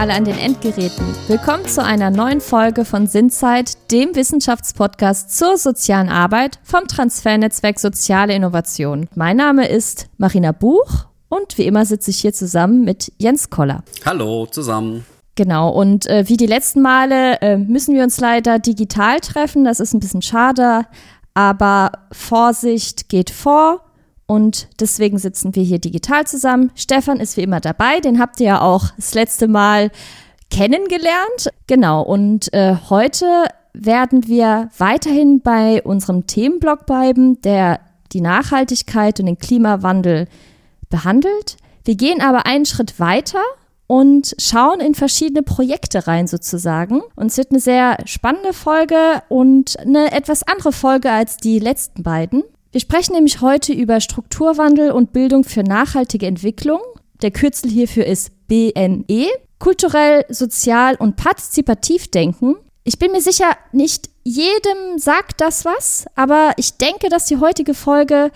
alle an den Endgeräten. Willkommen zu einer neuen Folge von Sinnzeit, dem Wissenschaftspodcast zur sozialen Arbeit vom Transfernetzwerk Soziale Innovation. Mein Name ist Marina Buch und wie immer sitze ich hier zusammen mit Jens Koller. Hallo zusammen. Genau, und äh, wie die letzten Male äh, müssen wir uns leider digital treffen. Das ist ein bisschen schade, aber Vorsicht geht vor und deswegen sitzen wir hier digital zusammen. Stefan ist wie immer dabei, den habt ihr ja auch das letzte Mal kennengelernt. Genau, und äh, heute werden wir weiterhin bei unserem Themenblock bleiben, der die Nachhaltigkeit und den Klimawandel behandelt. Wir gehen aber einen Schritt weiter und schauen in verschiedene Projekte rein sozusagen. Und es wird eine sehr spannende Folge und eine etwas andere Folge als die letzten beiden. Wir sprechen nämlich heute über Strukturwandel und Bildung für nachhaltige Entwicklung. Der Kürzel hierfür ist BNE. Kulturell, sozial und partizipativ denken. Ich bin mir sicher, nicht jedem sagt das was, aber ich denke, dass die heutige Folge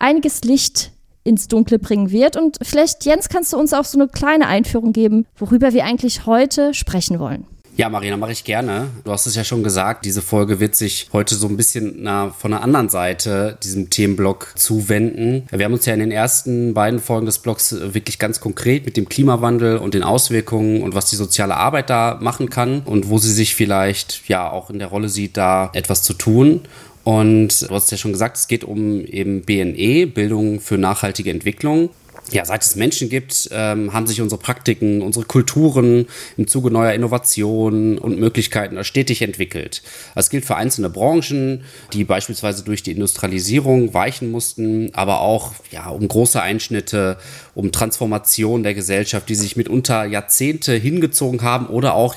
einiges Licht ins Dunkle bringen wird. Und vielleicht, Jens, kannst du uns auch so eine kleine Einführung geben, worüber wir eigentlich heute sprechen wollen. Ja, Marina, mache ich gerne. Du hast es ja schon gesagt, diese Folge wird sich heute so ein bisschen na, von der anderen Seite diesem Themenblock zuwenden. Wir haben uns ja in den ersten beiden Folgen des Blocks wirklich ganz konkret mit dem Klimawandel und den Auswirkungen und was die soziale Arbeit da machen kann und wo sie sich vielleicht ja auch in der Rolle sieht, da etwas zu tun. Und du hast ja schon gesagt, es geht um eben BNE, Bildung für nachhaltige Entwicklung ja, seit es Menschen gibt, ähm, haben sich unsere Praktiken, unsere Kulturen im Zuge neuer Innovationen und Möglichkeiten stetig entwickelt. Das gilt für einzelne Branchen, die beispielsweise durch die Industrialisierung weichen mussten, aber auch ja, um große Einschnitte, um Transformation der Gesellschaft, die sich mitunter Jahrzehnte hingezogen haben oder auch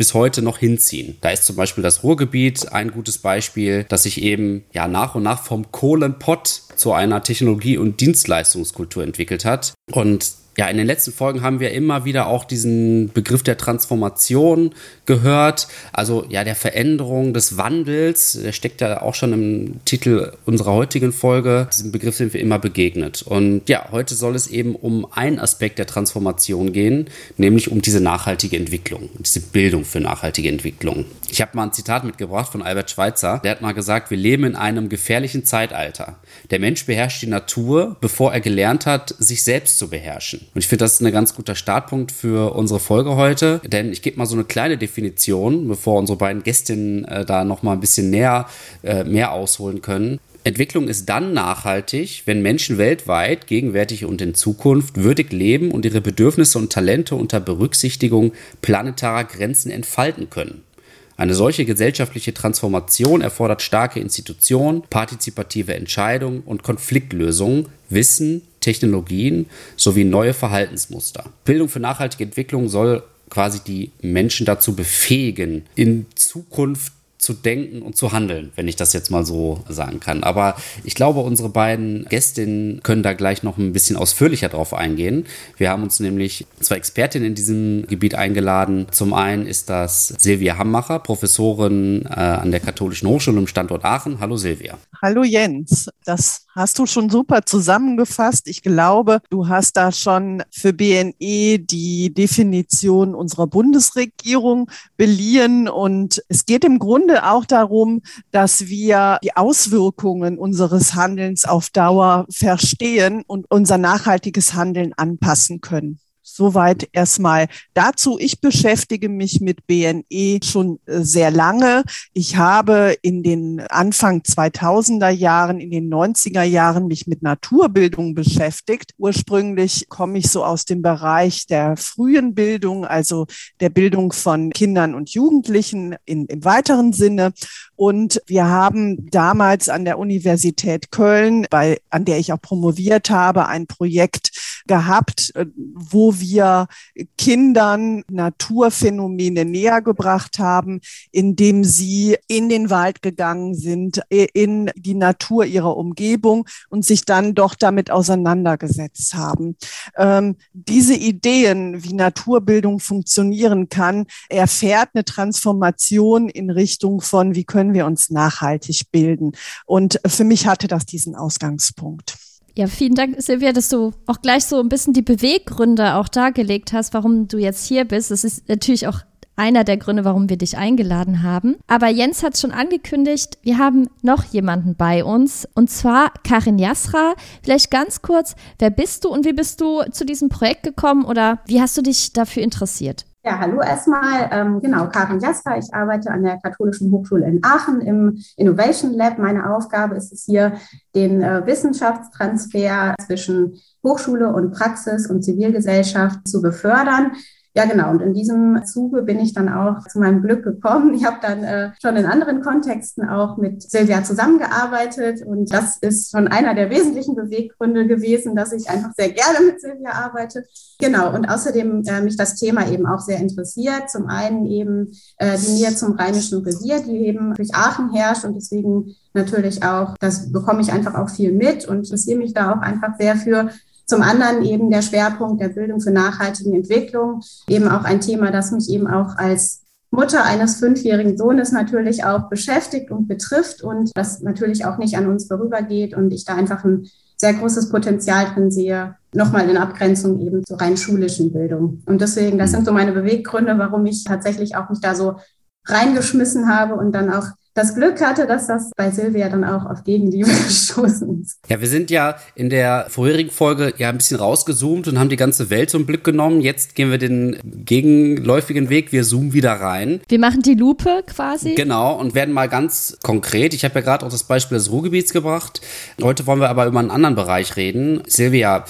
bis heute noch hinziehen. Da ist zum Beispiel das Ruhrgebiet ein gutes Beispiel, das sich eben ja nach und nach vom Kohlenpott zu einer Technologie- und Dienstleistungskultur entwickelt hat. Und ja, in den letzten Folgen haben wir immer wieder auch diesen Begriff der Transformation gehört, also ja, der Veränderung, des Wandels, der steckt ja auch schon im Titel unserer heutigen Folge. Diesem Begriff sind wir immer begegnet. Und ja, heute soll es eben um einen Aspekt der Transformation gehen, nämlich um diese nachhaltige Entwicklung, diese Bildung für nachhaltige Entwicklung. Ich habe mal ein Zitat mitgebracht von Albert Schweitzer, der hat mal gesagt, wir leben in einem gefährlichen Zeitalter. Der Mensch beherrscht die Natur, bevor er gelernt hat, sich selbst zu beherrschen. Und ich finde, das ist ein ganz guter Startpunkt für unsere Folge heute, denn ich gebe mal so eine kleine Definition, bevor unsere beiden Gästinnen äh, da noch mal ein bisschen näher äh, mehr ausholen können. Entwicklung ist dann nachhaltig, wenn Menschen weltweit, gegenwärtig und in Zukunft würdig leben und ihre Bedürfnisse und Talente unter Berücksichtigung planetarer Grenzen entfalten können. Eine solche gesellschaftliche Transformation erfordert starke Institutionen, partizipative Entscheidungen und Konfliktlösungen, Wissen, Technologien sowie neue Verhaltensmuster. Bildung für nachhaltige Entwicklung soll quasi die Menschen dazu befähigen, in Zukunft zu denken und zu handeln, wenn ich das jetzt mal so sagen kann. Aber ich glaube, unsere beiden Gästinnen können da gleich noch ein bisschen ausführlicher drauf eingehen. Wir haben uns nämlich zwei Expertinnen in diesem Gebiet eingeladen. Zum einen ist das Silvia Hammacher, Professorin äh, an der Katholischen Hochschule im Standort Aachen. Hallo Silvia. Hallo Jens. Das hast du schon super zusammengefasst. Ich glaube, du hast da schon für BNE die Definition unserer Bundesregierung beliehen. Und es geht im Grunde auch darum, dass wir die Auswirkungen unseres Handelns auf Dauer verstehen und unser nachhaltiges Handeln anpassen können. Soweit erstmal dazu. Ich beschäftige mich mit BNE schon äh, sehr lange. Ich habe in den Anfang 2000er Jahren, in den 90er Jahren mich mit Naturbildung beschäftigt. Ursprünglich komme ich so aus dem Bereich der frühen Bildung, also der Bildung von Kindern und Jugendlichen in, im weiteren Sinne. Und wir haben damals an der Universität Köln, bei, an der ich auch promoviert habe, ein Projekt gehabt, äh, wo wir Kindern Naturphänomene näher gebracht haben, indem sie in den Wald gegangen sind, in die Natur ihrer Umgebung und sich dann doch damit auseinandergesetzt haben. Ähm, diese Ideen, wie Naturbildung funktionieren kann, erfährt eine Transformation in Richtung von, wie können wir uns nachhaltig bilden. Und für mich hatte das diesen Ausgangspunkt. Ja, vielen Dank, Silvia, dass du auch gleich so ein bisschen die Beweggründe auch dargelegt hast, warum du jetzt hier bist. Das ist natürlich auch einer der Gründe, warum wir dich eingeladen haben. Aber Jens hat schon angekündigt, wir haben noch jemanden bei uns und zwar Karin Jasra. Vielleicht ganz kurz, wer bist du und wie bist du zu diesem Projekt gekommen oder wie hast du dich dafür interessiert? Ja, hallo erstmal. Ähm, genau, Karin Jasper. Ich arbeite an der Katholischen Hochschule in Aachen im Innovation Lab. Meine Aufgabe ist es hier, den äh, Wissenschaftstransfer zwischen Hochschule und Praxis und Zivilgesellschaft zu befördern. Ja, genau. Und in diesem Zuge bin ich dann auch zu meinem Glück gekommen. Ich habe dann äh, schon in anderen Kontexten auch mit Silvia zusammengearbeitet. Und das ist schon einer der wesentlichen Beweggründe gewesen, dass ich einfach sehr gerne mit Silvia arbeite. Genau. Und außerdem äh, mich das Thema eben auch sehr interessiert. Zum einen eben äh, die Nähe zum Rheinischen Revier, die eben durch Aachen herrscht und deswegen natürlich auch, das bekomme ich einfach auch viel mit und interessiere mich da auch einfach sehr für. Zum anderen eben der Schwerpunkt der Bildung für nachhaltige Entwicklung, eben auch ein Thema, das mich eben auch als Mutter eines fünfjährigen Sohnes natürlich auch beschäftigt und betrifft und das natürlich auch nicht an uns vorübergeht und ich da einfach ein sehr großes Potenzial drin sehe, nochmal in Abgrenzung eben zur rein schulischen Bildung. Und deswegen, das sind so meine Beweggründe, warum ich tatsächlich auch mich da so reingeschmissen habe und dann auch das Glück hatte, dass das bei Silvia dann auch auf Gegenliebe gestoßen ist. Ja, wir sind ja in der vorherigen Folge ja ein bisschen rausgezoomt und haben die ganze Welt zum Blick genommen. Jetzt gehen wir den gegenläufigen Weg. Wir zoomen wieder rein. Wir machen die Lupe quasi. Genau und werden mal ganz konkret. Ich habe ja gerade auch das Beispiel des Ruhrgebiets gebracht. Heute wollen wir aber über einen anderen Bereich reden. Silvia,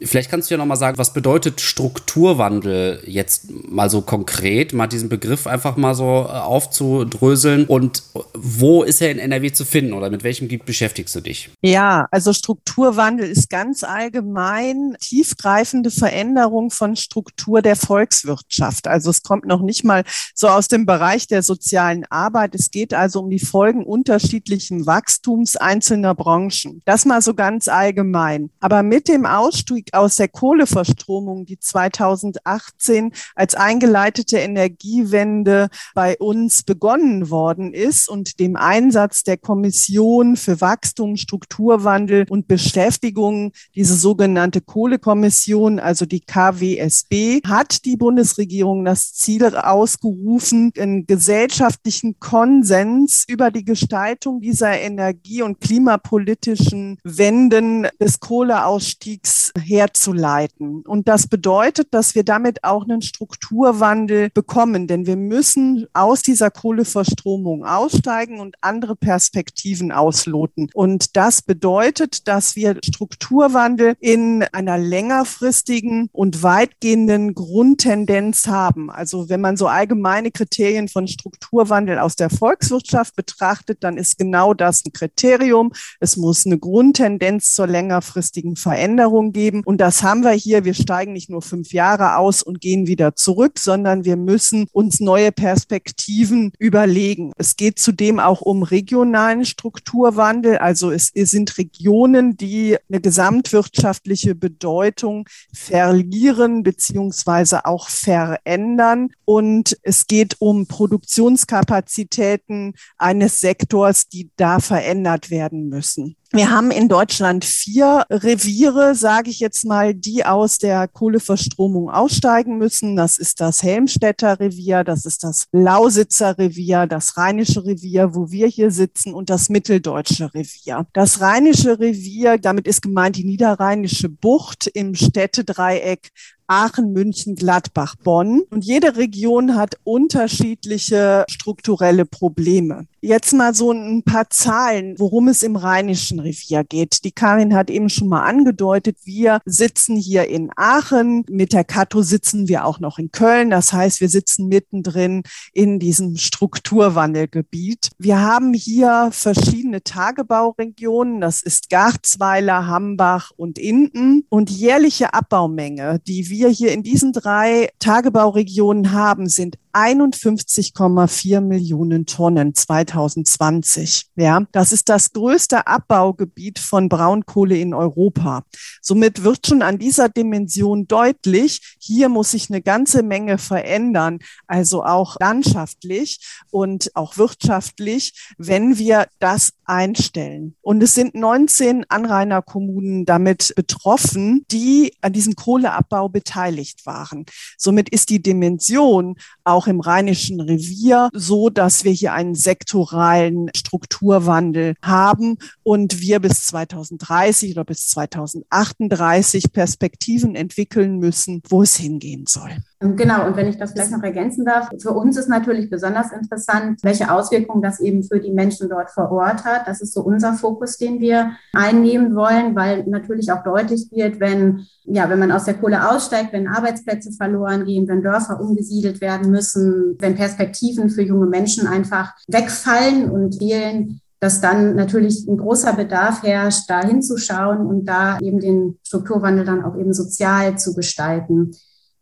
Vielleicht kannst du ja nochmal sagen, was bedeutet Strukturwandel jetzt mal so konkret, mal diesen Begriff einfach mal so äh, aufzudröseln und wo ist er in NRW zu finden oder mit welchem Gebiet beschäftigst du dich? Ja, also Strukturwandel ist ganz allgemein tiefgreifende Veränderung von Struktur der Volkswirtschaft. Also es kommt noch nicht mal so aus dem Bereich der sozialen Arbeit. Es geht also um die Folgen unterschiedlichen Wachstums einzelner Branchen. Das mal so ganz allgemein. Aber mit dem Ausstieg Ausstieg aus der Kohleverstromung, die 2018 als eingeleitete Energiewende bei uns begonnen worden ist und dem Einsatz der Kommission für Wachstum, Strukturwandel und Beschäftigung, diese sogenannte Kohlekommission, also die KWSB, hat die Bundesregierung das Ziel ausgerufen, einen gesellschaftlichen Konsens über die Gestaltung dieser energie- und klimapolitischen Wenden des Kohleausstiegs herzuleiten. Und das bedeutet, dass wir damit auch einen Strukturwandel bekommen, denn wir müssen aus dieser Kohleverstromung aussteigen und andere Perspektiven ausloten. Und das bedeutet, dass wir Strukturwandel in einer längerfristigen und weitgehenden Grundtendenz haben. Also wenn man so allgemeine Kriterien von Strukturwandel aus der Volkswirtschaft betrachtet, dann ist genau das ein Kriterium. Es muss eine Grundtendenz zur längerfristigen Veränderung geben geben. Und das haben wir hier. Wir steigen nicht nur fünf Jahre aus und gehen wieder zurück, sondern wir müssen uns neue Perspektiven überlegen. Es geht zudem auch um regionalen Strukturwandel. Also es sind Regionen, die eine gesamtwirtschaftliche Bedeutung verlieren beziehungsweise auch verändern. Und es geht um Produktionskapazitäten eines Sektors, die da verändert werden müssen. Wir haben in Deutschland vier Reviere, sage ich jetzt mal, die aus der Kohleverstromung aussteigen müssen. Das ist das Helmstädter Revier, das ist das Lausitzer Revier, das Rheinische Revier, wo wir hier sitzen, und das Mitteldeutsche Revier. Das Rheinische Revier, damit ist gemeint die Niederrheinische Bucht im Städtedreieck Aachen, München, Gladbach, Bonn. Und jede Region hat unterschiedliche strukturelle Probleme. Jetzt mal so ein paar Zahlen, worum es im Rheinischen Revier geht. Die Karin hat eben schon mal angedeutet, wir sitzen hier in Aachen. Mit der Kato sitzen wir auch noch in Köln. Das heißt, wir sitzen mittendrin in diesem Strukturwandelgebiet. Wir haben hier verschiedene Tagebauregionen. Das ist Garzweiler, Hambach und Inden. Und jährliche Abbaumenge, die wir wir hier in diesen drei Tagebauregionen haben, sind 51,4 Millionen Tonnen 2020. Ja, das ist das größte Abbaugebiet von Braunkohle in Europa. Somit wird schon an dieser Dimension deutlich, hier muss sich eine ganze Menge verändern, also auch landschaftlich und auch wirtschaftlich, wenn wir das einstellen. Und es sind 19 Anrainerkommunen damit betroffen, die an diesem Kohleabbau beteiligt waren. Somit ist die Dimension auch im Rheinischen Revier so, dass wir hier einen sektoralen Strukturwandel haben und wir bis 2030 oder bis 2038 Perspektiven entwickeln müssen, wo es hingehen soll. Genau, und wenn ich das vielleicht noch ergänzen darf, für uns ist natürlich besonders interessant, welche Auswirkungen das eben für die Menschen dort vor Ort hat. Das ist so unser Fokus, den wir einnehmen wollen, weil natürlich auch deutlich wird, wenn, ja, wenn man aus der Kohle aussteigt, wenn Arbeitsplätze verloren gehen, wenn Dörfer umgesiedelt werden müssen, wenn Perspektiven für junge Menschen einfach wegfallen und fehlen, dass dann natürlich ein großer Bedarf herrscht, da hinzuschauen und da eben den Strukturwandel dann auch eben sozial zu gestalten.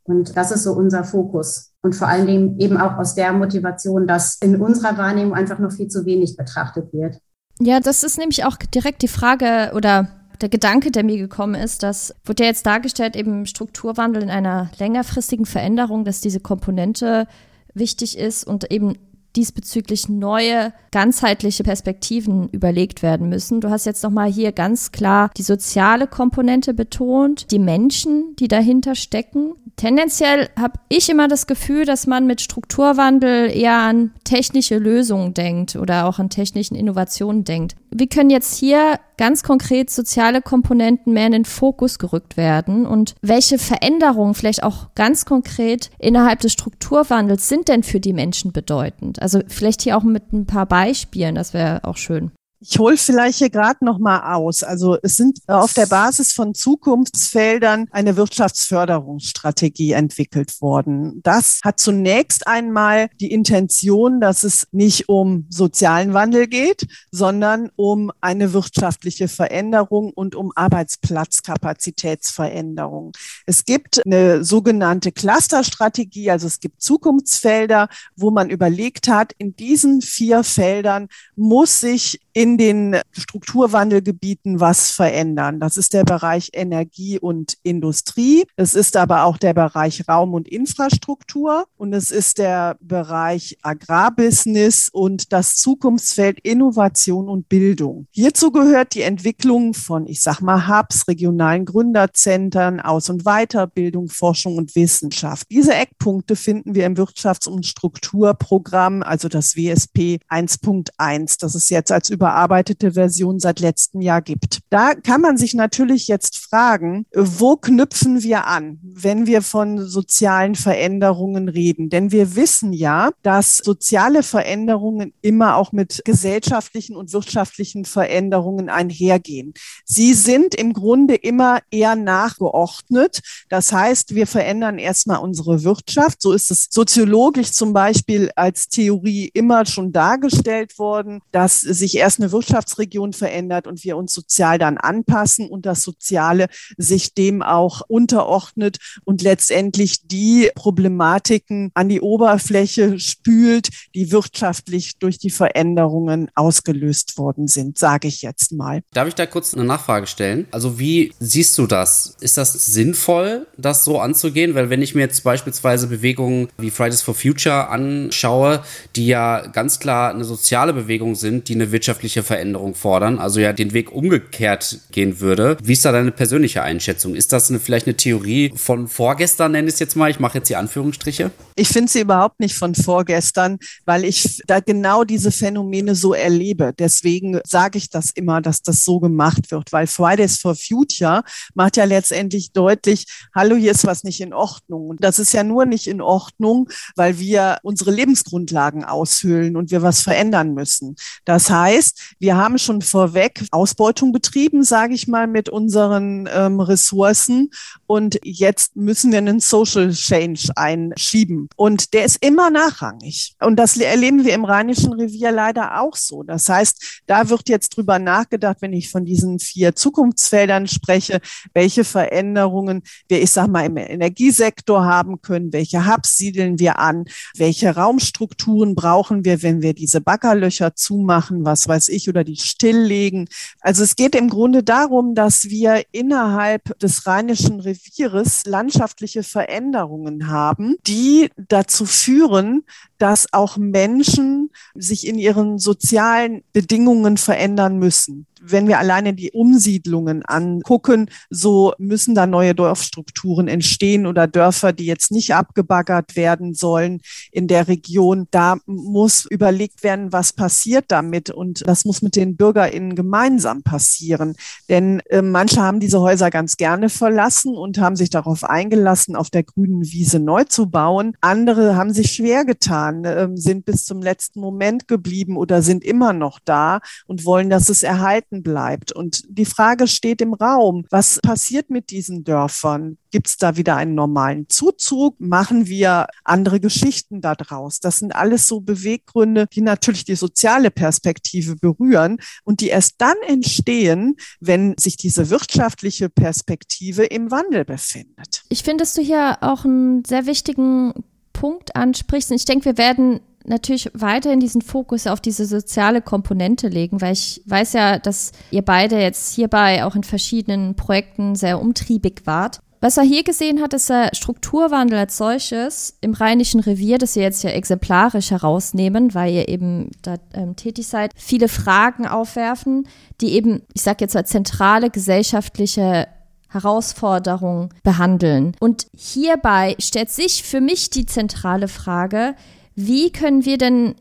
Und das ist so unser Fokus. Und vor allen Dingen eben auch aus der Motivation, dass in unserer Wahrnehmung einfach noch viel zu wenig betrachtet wird. Ja, das ist nämlich auch direkt die Frage oder der Gedanke, der mir gekommen ist, das wird ja jetzt dargestellt, eben Strukturwandel in einer längerfristigen Veränderung, dass diese Komponente wichtig ist und eben diesbezüglich neue, ganzheitliche Perspektiven überlegt werden müssen. Du hast jetzt nochmal hier ganz klar die soziale Komponente betont, die Menschen, die dahinter stecken. Tendenziell habe ich immer das Gefühl, dass man mit Strukturwandel eher an technische Lösungen denkt oder auch an technischen Innovationen denkt. Wie können jetzt hier ganz konkret soziale Komponenten mehr in den Fokus gerückt werden und welche Veränderungen vielleicht auch ganz konkret innerhalb des Strukturwandels sind denn für die Menschen bedeutend? Also vielleicht hier auch mit ein paar Beispielen, das wäre auch schön. Ich hole vielleicht hier gerade noch mal aus. Also es sind auf der Basis von Zukunftsfeldern eine Wirtschaftsförderungsstrategie entwickelt worden. Das hat zunächst einmal die Intention, dass es nicht um sozialen Wandel geht, sondern um eine wirtschaftliche Veränderung und um Arbeitsplatzkapazitätsveränderung. Es gibt eine sogenannte Clusterstrategie, also es gibt Zukunftsfelder, wo man überlegt hat, in diesen vier Feldern muss sich in den Strukturwandelgebieten was verändern. Das ist der Bereich Energie und Industrie. Es ist aber auch der Bereich Raum und Infrastruktur und es ist der Bereich Agrarbusiness und das Zukunftsfeld Innovation und Bildung. Hierzu gehört die Entwicklung von, ich sag mal, Hubs, regionalen Gründerzentren, Aus- und Weiterbildung, Forschung und Wissenschaft. Diese Eckpunkte finden wir im Wirtschafts- und Strukturprogramm, also das WSP 1.1. Das ist jetzt als über überarbeitete Version seit letztem Jahr gibt. Da kann man sich natürlich jetzt fragen, wo knüpfen wir an, wenn wir von sozialen Veränderungen reden? Denn wir wissen ja, dass soziale Veränderungen immer auch mit gesellschaftlichen und wirtschaftlichen Veränderungen einhergehen. Sie sind im Grunde immer eher nachgeordnet. Das heißt, wir verändern erstmal unsere Wirtschaft. So ist es soziologisch zum Beispiel als Theorie immer schon dargestellt worden, dass sich erst eine Wirtschaftsregion verändert und wir uns sozial dann anpassen und das Soziale sich dem auch unterordnet und letztendlich die Problematiken an die Oberfläche spült, die wirtschaftlich durch die Veränderungen ausgelöst worden sind, sage ich jetzt mal. Darf ich da kurz eine Nachfrage stellen? Also wie siehst du das? Ist das sinnvoll, das so anzugehen? Weil wenn ich mir jetzt beispielsweise Bewegungen wie Fridays for Future anschaue, die ja ganz klar eine soziale Bewegung sind, die eine wirtschaftliche Veränderung fordern, also ja den Weg umgekehrt gehen würde. Wie ist da deine persönliche Einschätzung? Ist das eine, vielleicht eine Theorie von vorgestern, nenne ich es jetzt mal? Ich mache jetzt die Anführungsstriche. Ich finde sie überhaupt nicht von vorgestern, weil ich da genau diese Phänomene so erlebe. Deswegen sage ich das immer, dass das so gemacht wird, weil Fridays for Future macht ja letztendlich deutlich, hallo, hier ist was nicht in Ordnung. Und das ist ja nur nicht in Ordnung, weil wir unsere Lebensgrundlagen aushöhlen und wir was verändern müssen. Das heißt, heißt, wir haben schon vorweg Ausbeutung betrieben, sage ich mal, mit unseren ähm, Ressourcen. Und jetzt müssen wir einen Social Change einschieben. Und der ist immer nachrangig. Und das erleben wir im Rheinischen Revier leider auch so. Das heißt, da wird jetzt drüber nachgedacht, wenn ich von diesen vier Zukunftsfeldern spreche, welche Veränderungen wir, ich sag mal, im Energiesektor haben können, welche Hubs siedeln wir an, welche Raumstrukturen brauchen wir, wenn wir diese Baggerlöcher zumachen, was weiß ich, oder die stilllegen. Also es geht im Grunde darum, dass wir innerhalb des Rheinischen Revieres landschaftliche Veränderungen haben, die dazu führen, dass auch Menschen sich in ihren sozialen Bedingungen verändern müssen wenn wir alleine die Umsiedlungen angucken, so müssen da neue Dorfstrukturen entstehen oder Dörfer, die jetzt nicht abgebaggert werden sollen in der Region. Da muss überlegt werden, was passiert damit und das muss mit den BürgerInnen gemeinsam passieren. Denn äh, manche haben diese Häuser ganz gerne verlassen und haben sich darauf eingelassen, auf der grünen Wiese neu zu bauen. Andere haben sich schwer getan, äh, sind bis zum letzten Moment geblieben oder sind immer noch da und wollen, dass es erhalten erhalten bleibt. Und die Frage steht im Raum, was passiert mit diesen Dörfern? Gibt es da wieder einen normalen Zuzug? Machen wir andere Geschichten daraus? Das sind alles so Beweggründe, die natürlich die soziale Perspektive berühren und die erst dann entstehen, wenn sich diese wirtschaftliche Perspektive im Wandel befindet. Ich finde, dass du hier auch einen sehr wichtigen Punkt ansprichst. Und ich denke, wir werden natürlich weiterhin diesen Fokus auf diese soziale Komponente legen, weil ich weiß ja, dass ihr beide jetzt hierbei auch in verschiedenen Projekten sehr umtriebig wart. Was er hier gesehen hat, ist der Strukturwandel als solches im Rheinischen Revier, das wir jetzt ja exemplarisch herausnehmen, weil ihr eben da ähm, tätig seid, viele Fragen aufwerfen, die eben, ich sage jetzt als zentrale gesellschaftliche Herausforderung behandeln. Und hierbei stellt sich für mich die zentrale Frage, wie können wir denn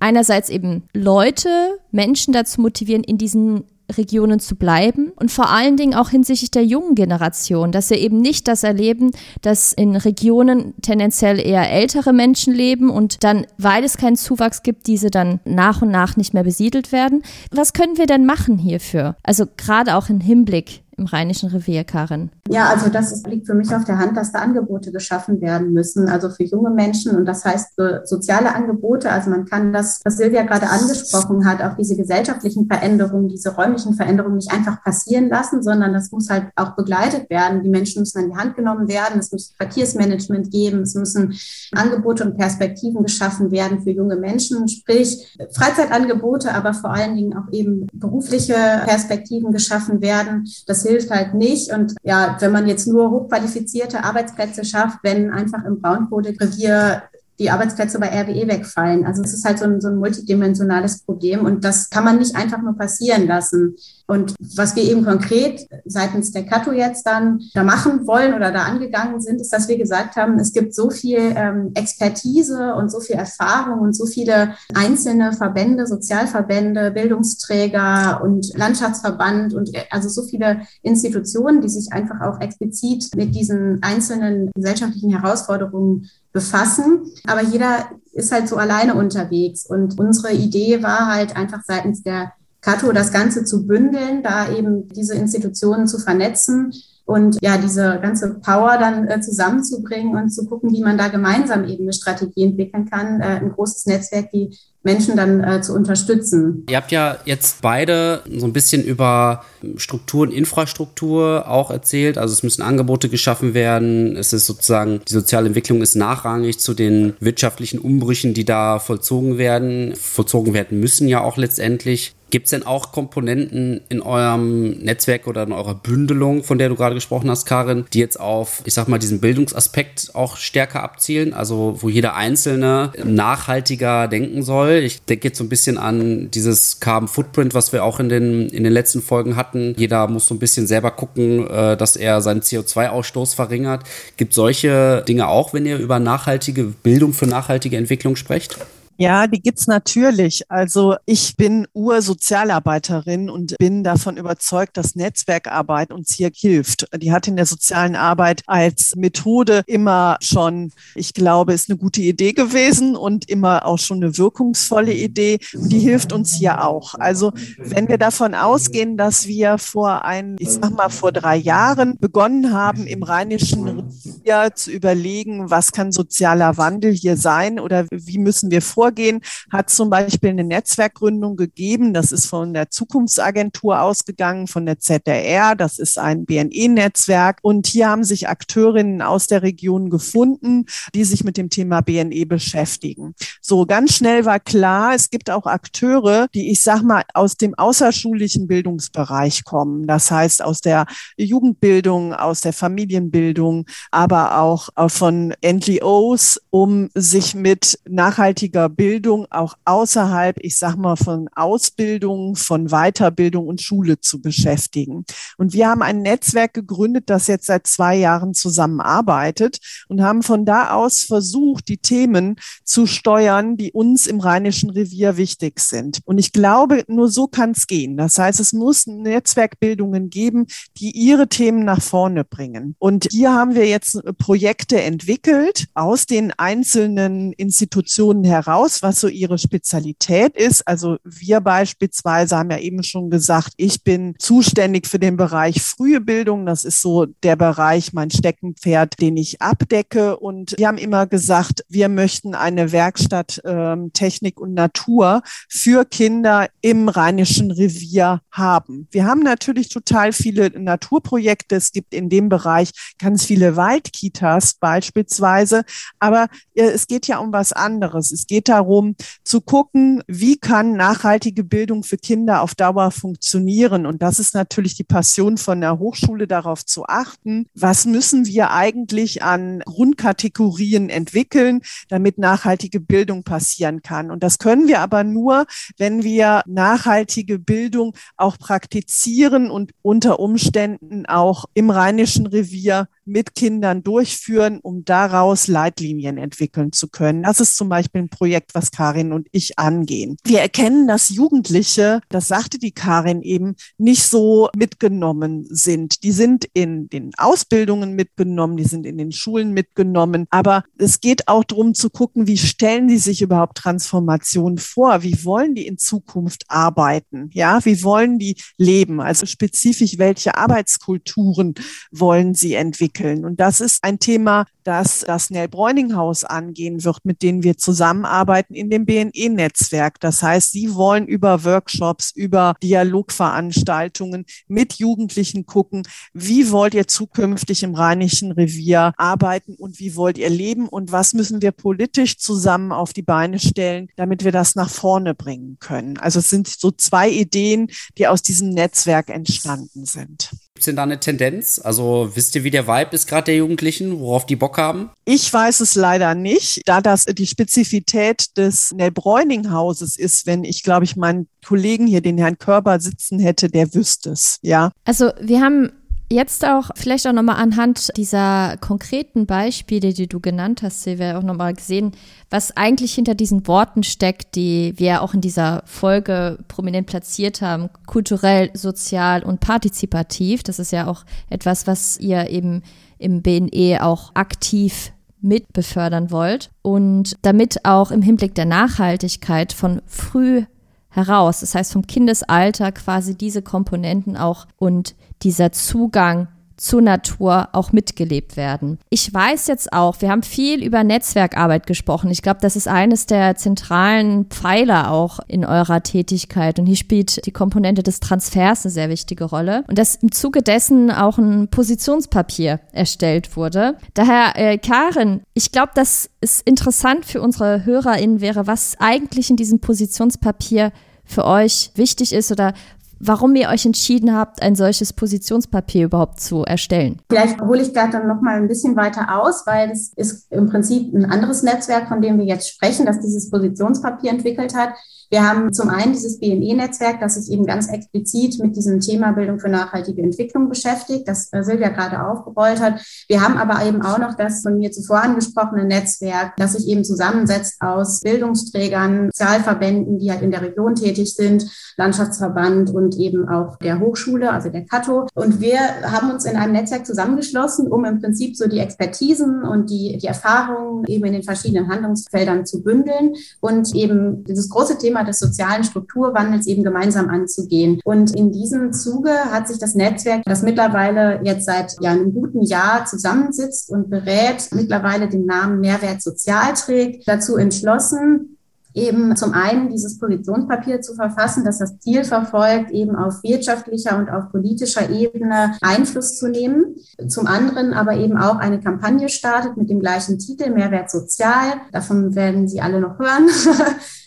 einerseits eben Leute, Menschen dazu motivieren, in diesen Regionen zu bleiben und vor allen Dingen auch hinsichtlich der jungen Generation, dass wir eben nicht das erleben, dass in Regionen tendenziell eher ältere Menschen leben und dann, weil es keinen Zuwachs gibt, diese dann nach und nach nicht mehr besiedelt werden. Was können wir denn machen hierfür? Also gerade auch im Hinblick im Rheinischen Revier, Karin? Ja, also das ist, liegt für mich auf der Hand, dass da Angebote geschaffen werden müssen, also für junge Menschen und das heißt für soziale Angebote. Also man kann das, was Silvia gerade angesprochen hat, auch diese gesellschaftlichen Veränderungen, diese räumlichen Veränderungen nicht einfach passieren lassen, sondern das muss halt auch begleitet werden. Die Menschen müssen an die Hand genommen werden, es muss Verkehrsmanagement geben, es müssen Angebote und Perspektiven geschaffen werden für junge Menschen, sprich Freizeitangebote, aber vor allen Dingen auch eben berufliche Perspektiven geschaffen werden. Das hilft halt nicht. Und ja, wenn man jetzt nur hochqualifizierte Arbeitsplätze schafft, wenn einfach im Braunkohlerevier die Arbeitsplätze bei RWE wegfallen. Also es ist halt so ein, so ein multidimensionales Problem und das kann man nicht einfach nur passieren lassen. Und was wir eben konkret seitens der Kato jetzt dann da machen wollen oder da angegangen sind, ist, dass wir gesagt haben, es gibt so viel ähm, Expertise und so viel Erfahrung und so viele einzelne Verbände, Sozialverbände, Bildungsträger und Landschaftsverband und äh, also so viele Institutionen, die sich einfach auch explizit mit diesen einzelnen gesellschaftlichen Herausforderungen befassen. Aber jeder ist halt so alleine unterwegs. Und unsere Idee war halt einfach seitens der Kato das Ganze zu bündeln, da eben diese Institutionen zu vernetzen und ja, diese ganze Power dann äh, zusammenzubringen und zu gucken, wie man da gemeinsam eben eine Strategie entwickeln kann, äh, ein großes Netzwerk, die Menschen dann äh, zu unterstützen. Ihr habt ja jetzt beide so ein bisschen über Struktur und Infrastruktur auch erzählt. Also es müssen Angebote geschaffen werden. Es ist sozusagen, die soziale Entwicklung ist nachrangig zu den wirtschaftlichen Umbrüchen, die da vollzogen werden, vollzogen werden müssen ja auch letztendlich. Gibt es denn auch Komponenten in eurem Netzwerk oder in eurer Bündelung, von der du gerade gesprochen hast, Karin, die jetzt auf, ich sag mal, diesen Bildungsaspekt auch stärker abzielen? Also wo jeder Einzelne nachhaltiger denken soll? Ich denke jetzt so ein bisschen an dieses Carbon Footprint, was wir auch in den, in den letzten Folgen hatten. Jeder muss so ein bisschen selber gucken, äh, dass er seinen CO2-Ausstoß verringert. Gibt solche Dinge auch, wenn ihr über nachhaltige Bildung für nachhaltige Entwicklung sprecht? Ja, die gibt's natürlich. Also ich bin Ursozialarbeiterin und bin davon überzeugt, dass Netzwerkarbeit uns hier hilft. Die hat in der sozialen Arbeit als Methode immer schon, ich glaube, ist eine gute Idee gewesen und immer auch schon eine wirkungsvolle Idee. Die hilft uns hier auch. Also wenn wir davon ausgehen, dass wir vor ein, ich sag mal, vor drei Jahren begonnen haben, im Rheinischen Revier zu überlegen, was kann sozialer Wandel hier sein oder wie müssen wir vor vorgehen, hat zum Beispiel eine Netzwerkgründung gegeben. Das ist von der Zukunftsagentur ausgegangen, von der ZDR. Das ist ein BNE-Netzwerk. Und hier haben sich Akteurinnen aus der Region gefunden, die sich mit dem Thema BNE beschäftigen. So ganz schnell war klar, es gibt auch Akteure, die ich sag mal aus dem außerschulischen Bildungsbereich kommen. Das heißt aus der Jugendbildung, aus der Familienbildung, aber auch von NGOs, um sich mit nachhaltiger Bildung auch außerhalb, ich sag mal, von Ausbildung, von Weiterbildung und Schule zu beschäftigen. Und wir haben ein Netzwerk gegründet, das jetzt seit zwei Jahren zusammenarbeitet und haben von da aus versucht, die Themen zu steuern, die uns im Rheinischen Revier wichtig sind. Und ich glaube, nur so kann es gehen. Das heißt, es muss Netzwerkbildungen geben, die ihre Themen nach vorne bringen. Und hier haben wir jetzt Projekte entwickelt aus den einzelnen Institutionen heraus raus, was so ihre Spezialität ist. Also wir beispielsweise haben ja eben schon gesagt, ich bin zuständig für den Bereich frühe Bildung. Das ist so der Bereich, mein Steckenpferd, den ich abdecke. Und wir haben immer gesagt, wir möchten eine Werkstatt ähm, Technik und Natur für Kinder im Rheinischen Revier haben. Wir haben natürlich total viele Naturprojekte. Es gibt in dem Bereich ganz viele Waldkitas beispielsweise. Aber äh, es geht ja um was anderes. Es geht darum zu gucken, wie kann nachhaltige Bildung für Kinder auf Dauer funktionieren. Und das ist natürlich die Passion von der Hochschule, darauf zu achten, was müssen wir eigentlich an Grundkategorien entwickeln, damit nachhaltige Bildung passieren kann. Und das können wir aber nur, wenn wir nachhaltige Bildung auch praktizieren und unter Umständen auch im Rheinischen Revier mit Kindern durchführen, um daraus Leitlinien entwickeln zu können. Das ist zum Beispiel ein Projekt, was Karin und ich angehen. Wir erkennen, dass Jugendliche, das sagte die Karin eben, nicht so mitgenommen sind. Die sind in den Ausbildungen mitgenommen, die sind in den Schulen mitgenommen. Aber es geht auch darum zu gucken, wie stellen die sich überhaupt Transformation vor? Wie wollen die in Zukunft arbeiten? Ja, wie wollen die leben? Also spezifisch, welche Arbeitskulturen wollen sie entwickeln? Entwickeln. Und das ist ein Thema, das das Nell-Bräuning-Haus angehen wird, mit denen wir zusammenarbeiten in dem BNE-Netzwerk. Das heißt, sie wollen über Workshops, über Dialogveranstaltungen mit Jugendlichen gucken, wie wollt ihr zukünftig im Rheinischen Revier arbeiten und wie wollt ihr leben und was müssen wir politisch zusammen auf die Beine stellen, damit wir das nach vorne bringen können. Also es sind so zwei Ideen, die aus diesem Netzwerk entstanden sind. Gibt es denn da eine Tendenz? Also wisst ihr, wie der Vibe ist gerade der Jugendlichen, worauf die Bock haben? Ich weiß es leider nicht, da das die Spezifität des Nell-Bräuning-Hauses ist, wenn ich, glaube ich, meinen Kollegen hier, den Herrn Körber, sitzen hätte, der wüsste es, ja. Also wir haben Jetzt auch vielleicht auch nochmal anhand dieser konkreten Beispiele, die du genannt hast, Silvia, auch nochmal gesehen, was eigentlich hinter diesen Worten steckt, die wir auch in dieser Folge prominent platziert haben, kulturell, sozial und partizipativ. Das ist ja auch etwas, was ihr eben im BNE auch aktiv mit befördern wollt. Und damit auch im Hinblick der Nachhaltigkeit von früh heraus, das heißt vom Kindesalter quasi diese Komponenten auch und dieser Zugang zur Natur auch mitgelebt werden. Ich weiß jetzt auch, wir haben viel über Netzwerkarbeit gesprochen. Ich glaube, das ist eines der zentralen Pfeiler auch in eurer Tätigkeit. Und hier spielt die Komponente des Transfers eine sehr wichtige Rolle. Und dass im Zuge dessen auch ein Positionspapier erstellt wurde. Daher, äh, Karin, ich glaube, dass es interessant für unsere HörerInnen wäre, was eigentlich in diesem Positionspapier für euch wichtig ist oder warum ihr euch entschieden habt, ein solches Positionspapier überhaupt zu erstellen. Vielleicht hole ich da dann noch mal ein bisschen weiter aus, weil es ist im Prinzip ein anderes Netzwerk, von dem wir jetzt sprechen, das dieses Positionspapier entwickelt hat. Wir haben zum einen dieses BNE-Netzwerk, das sich eben ganz explizit mit diesem Thema Bildung für nachhaltige Entwicklung beschäftigt, das äh, Silvia gerade aufgerollt hat. Wir haben aber eben auch noch das von mir zuvor angesprochene Netzwerk, das sich eben zusammensetzt aus Bildungsträgern, Sozialverbänden, die halt in der Region tätig sind, Landschaftsverband und eben auch der Hochschule, also der Kato. Und wir haben uns in einem Netzwerk zusammengeschlossen, um im Prinzip so die Expertisen und die, die Erfahrungen eben in den verschiedenen Handlungsfeldern zu bündeln und eben dieses große Thema des sozialen Strukturwandels eben gemeinsam anzugehen. Und in diesem Zuge hat sich das Netzwerk, das mittlerweile jetzt seit ja, einem guten Jahr zusammensitzt und berät, mittlerweile den Namen Mehrwert Sozial trägt, dazu entschlossen, eben zum einen dieses Positionspapier zu verfassen, das das Ziel verfolgt, eben auf wirtschaftlicher und auf politischer Ebene Einfluss zu nehmen. Zum anderen aber eben auch eine Kampagne startet mit dem gleichen Titel Mehrwert Sozial. Davon werden Sie alle noch hören.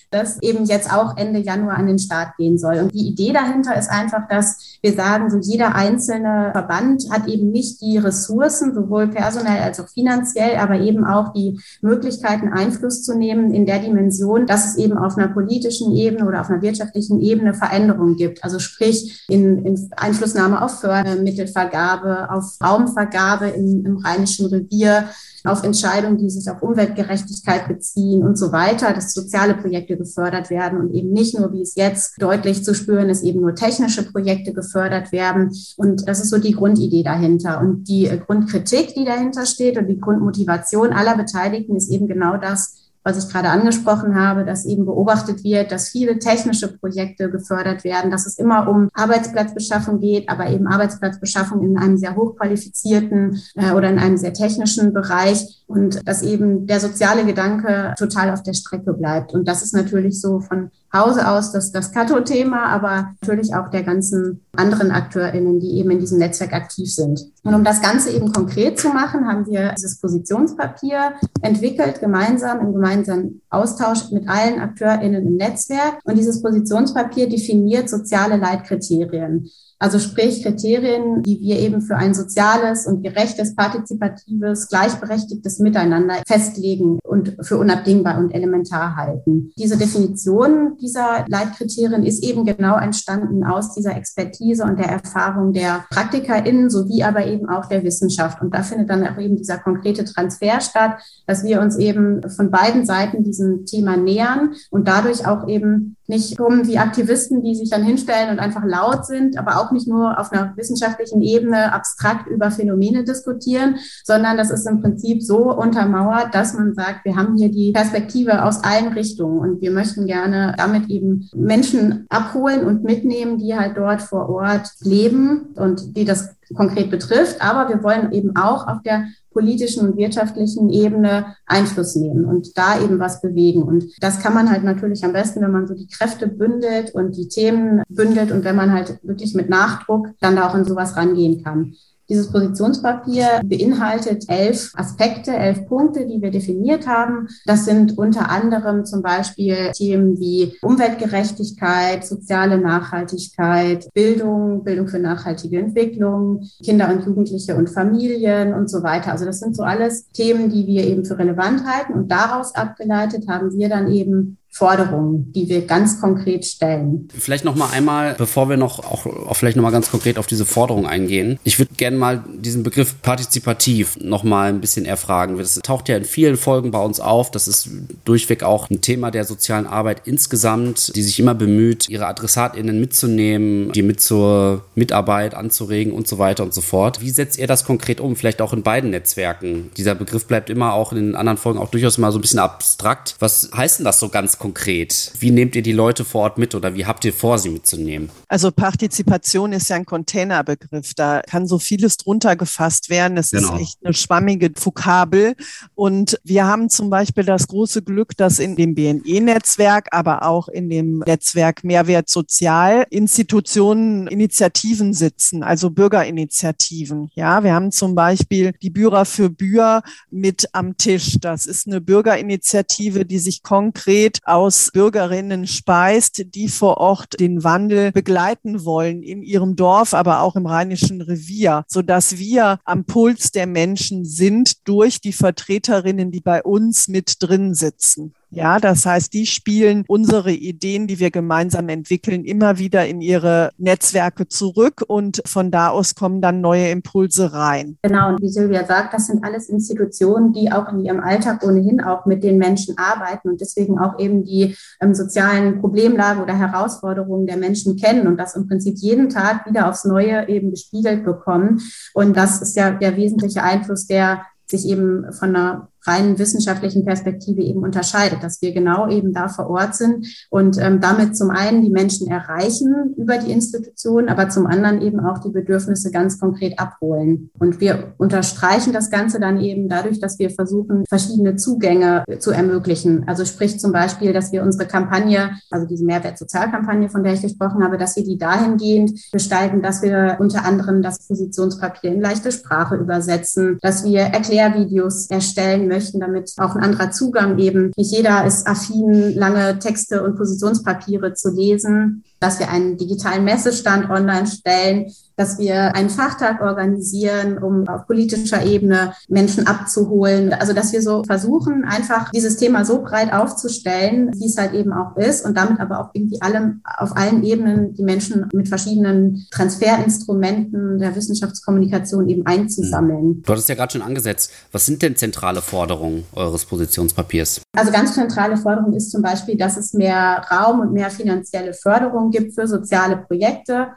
Das eben jetzt auch Ende Januar an den Start gehen soll. Und die Idee dahinter ist einfach, dass wir sagen, so jeder einzelne Verband hat eben nicht die Ressourcen, sowohl personell als auch finanziell, aber eben auch die Möglichkeiten, Einfluss zu nehmen in der Dimension, dass es eben auf einer politischen Ebene oder auf einer wirtschaftlichen Ebene Veränderungen gibt. Also sprich in, in Einflussnahme auf Fördermittelvergabe, auf Raumvergabe im, im Rheinischen Revier, auf Entscheidungen, die sich auf Umweltgerechtigkeit beziehen und so weiter, dass soziale Projekte gefördert werden und eben nicht nur, wie es jetzt deutlich zu spüren ist, eben nur technische Projekte gefördert werden. Und das ist so die Grundidee dahinter. Und die Grundkritik, die dahinter steht und die Grundmotivation aller Beteiligten ist eben genau das, was ich gerade angesprochen habe, dass eben beobachtet wird, dass viele technische Projekte gefördert werden, dass es immer um Arbeitsplatzbeschaffung geht, aber eben Arbeitsplatzbeschaffung in einem sehr hochqualifizierten äh, oder in einem sehr technischen Bereich und dass eben der soziale Gedanke total auf der Strecke bleibt. Und das ist natürlich so von Hause aus das, das Kato-Thema, aber natürlich auch der ganzen anderen AkteurInnen, die eben in diesem Netzwerk aktiv sind. Und um das Ganze eben konkret zu machen, haben wir dieses Positionspapier entwickelt, gemeinsam im gemeinsamen Austausch mit allen AkteurInnen im Netzwerk. Und dieses Positionspapier definiert soziale Leitkriterien. Also sprich Kriterien, die wir eben für ein soziales und gerechtes, partizipatives, gleichberechtigtes Miteinander festlegen und für unabdingbar und elementar halten. Diese Definition dieser Leitkriterien ist eben genau entstanden aus dieser Expertise und der Erfahrung der PraktikerInnen sowie aber eben auch der Wissenschaft. Und da findet dann auch eben dieser konkrete Transfer statt, dass wir uns eben von beiden Seiten diesem Thema nähern und dadurch auch eben nicht kommen wie Aktivisten, die sich dann hinstellen und einfach laut sind, aber auch nicht nur auf einer wissenschaftlichen Ebene abstrakt über Phänomene diskutieren, sondern das ist im Prinzip so untermauert, dass man sagt, wir haben hier die Perspektive aus allen Richtungen und wir möchten gerne damit eben Menschen abholen und mitnehmen, die halt dort vor Ort leben und die das konkret betrifft. Aber wir wollen eben auch auf der politischen und wirtschaftlichen Ebene Einfluss nehmen und da eben was bewegen. Und das kann man halt natürlich am besten, wenn man so die Kräfte bündelt und die Themen bündelt und wenn man halt wirklich mit Nachdruck dann da auch in sowas rangehen kann. Dieses Positionspapier beinhaltet elf Aspekte, elf Punkte, die wir definiert haben. Das sind unter anderem zum Beispiel Themen wie Umweltgerechtigkeit, soziale Nachhaltigkeit, Bildung, Bildung für nachhaltige Entwicklung, Kinder und Jugendliche und Familien und so weiter. Also das sind so alles Themen, die wir eben für relevant halten. Und daraus abgeleitet haben wir dann eben Forderungen, die wir ganz konkret stellen. Vielleicht noch mal einmal, bevor wir noch auch, auch vielleicht noch mal ganz konkret auf diese Forderung eingehen. Ich würde gerne mal diesen Begriff partizipativ noch mal ein bisschen erfragen. Das taucht ja in vielen Folgen bei uns auf. Das ist durchweg auch ein Thema der sozialen Arbeit insgesamt, die sich immer bemüht, ihre AdressatInnen mitzunehmen, die mit zur Mitarbeit anzuregen und so weiter und so fort. Wie setzt ihr das konkret um? Vielleicht auch in beiden Netzwerken. Dieser Begriff bleibt immer auch in den anderen Folgen auch durchaus mal so ein bisschen abstrakt. Was heißt denn das so ganz konkret? Konkret? Wie nehmt ihr die Leute vor Ort mit oder wie habt ihr vor, sie mitzunehmen? Also Partizipation ist ja ein Containerbegriff. Da kann so vieles drunter gefasst werden. Es genau. ist echt eine schwammige Vokabel. Und wir haben zum Beispiel das große Glück, dass in dem BNE-Netzwerk, aber auch in dem Netzwerk Mehrwert Sozial Institutionen, Initiativen sitzen, also Bürgerinitiativen. Ja, wir haben zum Beispiel die Bührer für Bühr mit am Tisch. Das ist eine Bürgerinitiative, die sich konkret aus Bürgerinnen speist, die vor Ort den Wandel begleiten wollen in ihrem Dorf, aber auch im Rheinischen Revier, so dass wir am Puls der Menschen sind durch die Vertreterinnen, die bei uns mit drin sitzen. Ja, das heißt, die spielen unsere Ideen, die wir gemeinsam entwickeln, immer wieder in ihre Netzwerke zurück und von da aus kommen dann neue Impulse rein. Genau, und wie Silvia sagt, das sind alles Institutionen, die auch in ihrem Alltag ohnehin auch mit den Menschen arbeiten und deswegen auch eben die ähm, sozialen Problemlagen oder Herausforderungen der Menschen kennen und das im Prinzip jeden Tag wieder aufs Neue eben gespiegelt bekommen. Und das ist ja der wesentliche Einfluss, der sich eben von einer rein wissenschaftlichen Perspektive eben unterscheidet, dass wir genau eben da vor Ort sind und ähm, damit zum einen die Menschen erreichen über die Institution, aber zum anderen eben auch die Bedürfnisse ganz konkret abholen. Und wir unterstreichen das Ganze dann eben dadurch, dass wir versuchen, verschiedene Zugänge zu ermöglichen. Also sprich zum Beispiel, dass wir unsere Kampagne, also diese Mehrwertsozialkampagne, von der ich gesprochen habe, dass wir die dahingehend gestalten, dass wir unter anderem das Positionspapier in leichte Sprache übersetzen, dass wir Erklärvideos erstellen möchten, damit auch ein anderer Zugang eben. Nicht jeder ist affin, lange Texte und Positionspapiere zu lesen, dass wir einen digitalen Messestand online stellen, dass wir einen Fachtag organisieren, um auf politischer Ebene Menschen abzuholen. Also dass wir so versuchen, einfach dieses Thema so breit aufzustellen, wie es halt eben auch ist und damit aber auch irgendwie allem, auf allen Ebenen die Menschen mit verschiedenen Transferinstrumenten der Wissenschaftskommunikation eben einzusammeln. Du hattest ja gerade schon angesetzt. Was sind denn zentrale Forderungen eures Positionspapiers? Also ganz zentrale Forderung ist zum Beispiel, dass es mehr Raum und mehr finanzielle Förderung gibt für soziale Projekte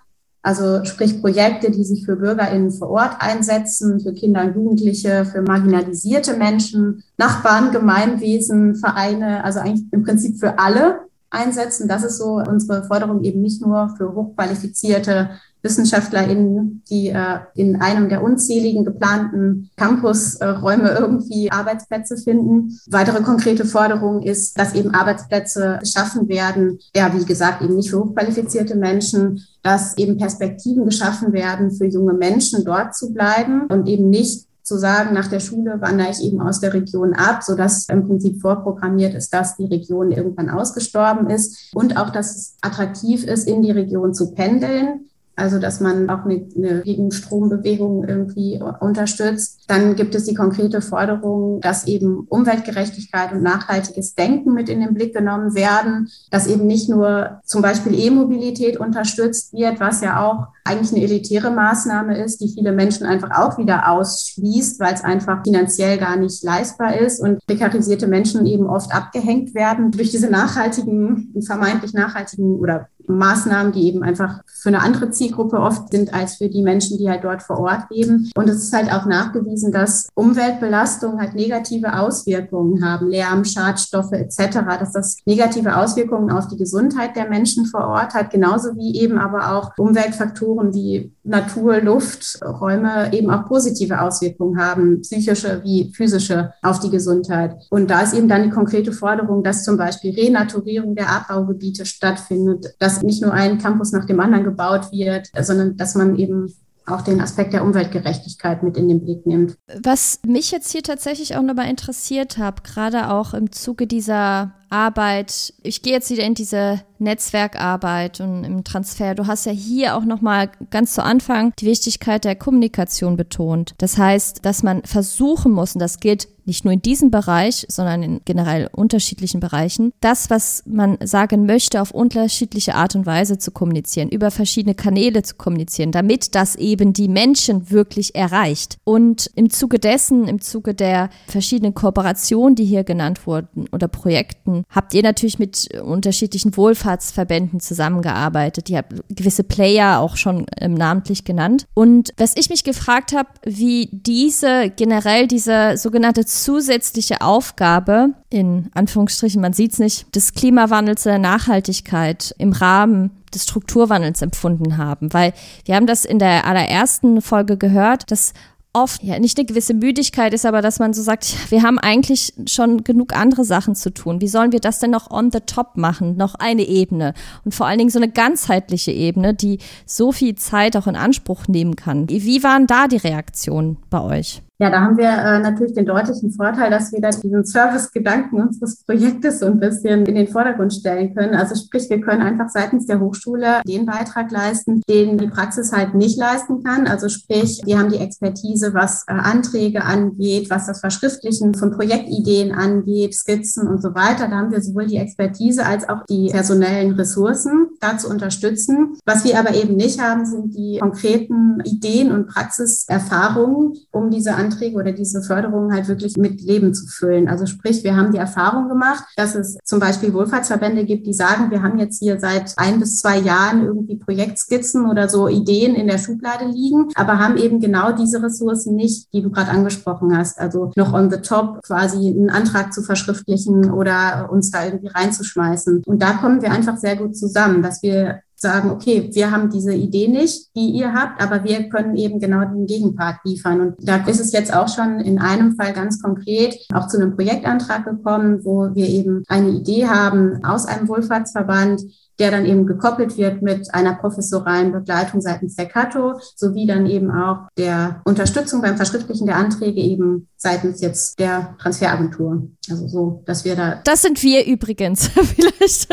also sprich Projekte, die sich für BürgerInnen vor Ort einsetzen, für Kinder und Jugendliche, für marginalisierte Menschen, Nachbarn, Gemeinwesen, Vereine, also eigentlich im Prinzip für alle einsetzen. Das ist so unsere Forderung eben nicht nur für hochqualifizierte WissenschaftlerInnen, die äh, in einem der unzähligen geplanten Campusräume irgendwie Arbeitsplätze finden. Weitere konkrete Forderung ist, dass eben Arbeitsplätze geschaffen werden, ja, wie gesagt, eben nicht für hochqualifizierte Menschen, dass eben Perspektiven geschaffen werden für junge Menschen, dort zu bleiben und eben nicht zu sagen, nach der Schule wandere ich eben aus der Region ab, sodass im Prinzip vorprogrammiert ist, dass die Region irgendwann ausgestorben ist und auch, dass es attraktiv ist, in die Region zu pendeln also dass man auch eine, eine Gegenstrombewegung irgendwie unterstützt. Dann gibt es die konkrete Forderung, dass eben Umweltgerechtigkeit und nachhaltiges Denken mit in den Blick genommen werden, dass eben nicht nur zum Beispiel E-Mobilität unterstützt wird, was ja auch eigentlich eine elitäre Maßnahme ist, die viele Menschen einfach auch wieder ausschließt, weil es einfach finanziell gar nicht leistbar ist und prekarisierte Menschen eben oft abgehängt werden durch diese nachhaltigen, vermeintlich nachhaltigen oder Maßnahmen, die eben einfach für eine andere Zielgruppe oft sind als für die Menschen, die halt dort vor Ort leben. Und es ist halt auch nachgewiesen, dass Umweltbelastungen halt negative Auswirkungen haben, Lärm, Schadstoffe etc., dass das negative Auswirkungen auf die Gesundheit der Menschen vor Ort hat, genauso wie eben aber auch Umweltfaktoren wie Natur, Luft, Räume eben auch positive Auswirkungen haben, psychische wie physische auf die Gesundheit. Und da ist eben dann die konkrete Forderung, dass zum Beispiel Renaturierung der Abbaugebiete stattfindet, dass nicht nur ein Campus nach dem anderen gebaut wird, sondern dass man eben auch den Aspekt der Umweltgerechtigkeit mit in den Blick nimmt. Was mich jetzt hier tatsächlich auch nochmal interessiert hat, gerade auch im Zuge dieser Arbeit, ich gehe jetzt wieder in diese Netzwerkarbeit und im Transfer. Du hast ja hier auch noch mal ganz zu Anfang die Wichtigkeit der Kommunikation betont. Das heißt, dass man versuchen muss, und das gilt nicht nur in diesem Bereich, sondern in generell unterschiedlichen Bereichen, das, was man sagen möchte, auf unterschiedliche Art und Weise zu kommunizieren, über verschiedene Kanäle zu kommunizieren, damit das eben die Menschen wirklich erreicht. Und im Zuge dessen, im Zuge der verschiedenen Kooperationen, die hier genannt wurden oder Projekten, habt ihr natürlich mit unterschiedlichen Wohlfahrtsverbänden zusammengearbeitet. Ihr habt gewisse Player auch schon ähm, namentlich genannt. Und was ich mich gefragt habe, wie diese generell diese sogenannte zusätzliche Aufgabe in Anführungsstrichen, man sieht es nicht, des Klimawandels der Nachhaltigkeit im Rahmen des Strukturwandels empfunden haben. Weil wir haben das in der allerersten Folge gehört, dass oft ja nicht eine gewisse Müdigkeit ist, aber dass man so sagt, wir haben eigentlich schon genug andere Sachen zu tun. Wie sollen wir das denn noch on the top machen? Noch eine Ebene und vor allen Dingen so eine ganzheitliche Ebene, die so viel Zeit auch in Anspruch nehmen kann. Wie waren da die Reaktionen bei euch? Ja, da haben wir äh, natürlich den deutlichen Vorteil, dass wir da diesen Service-Gedanken unseres Projektes so ein bisschen in den Vordergrund stellen können. Also sprich, wir können einfach seitens der Hochschule den Beitrag leisten, den die Praxis halt nicht leisten kann. Also sprich, wir haben die Expertise, was äh, Anträge angeht, was das Verschriftlichen von Projektideen angeht, Skizzen und so weiter. Da haben wir sowohl die Expertise als auch die personellen Ressourcen dazu unterstützen. Was wir aber eben nicht haben, sind die konkreten Ideen und Praxiserfahrungen, um diese Anträge Anträge oder diese Förderungen halt wirklich mit Leben zu füllen. Also sprich, wir haben die Erfahrung gemacht, dass es zum Beispiel Wohlfahrtsverbände gibt, die sagen, wir haben jetzt hier seit ein bis zwei Jahren irgendwie Projektskizzen oder so Ideen in der Schublade liegen, aber haben eben genau diese Ressourcen nicht, die du gerade angesprochen hast. Also noch on the top quasi einen Antrag zu verschriftlichen oder uns da irgendwie reinzuschmeißen. Und da kommen wir einfach sehr gut zusammen, dass wir sagen, okay, wir haben diese Idee nicht, die ihr habt, aber wir können eben genau den Gegenpart liefern. Und da ist es jetzt auch schon in einem Fall ganz konkret auch zu einem Projektantrag gekommen, wo wir eben eine Idee haben aus einem Wohlfahrtsverband, der dann eben gekoppelt wird mit einer professoralen Begleitung seitens der Kato, sowie dann eben auch der Unterstützung beim Verschriftlichen der Anträge eben seitens jetzt der Transferagentur. Also so, dass wir da. Das sind wir übrigens, vielleicht.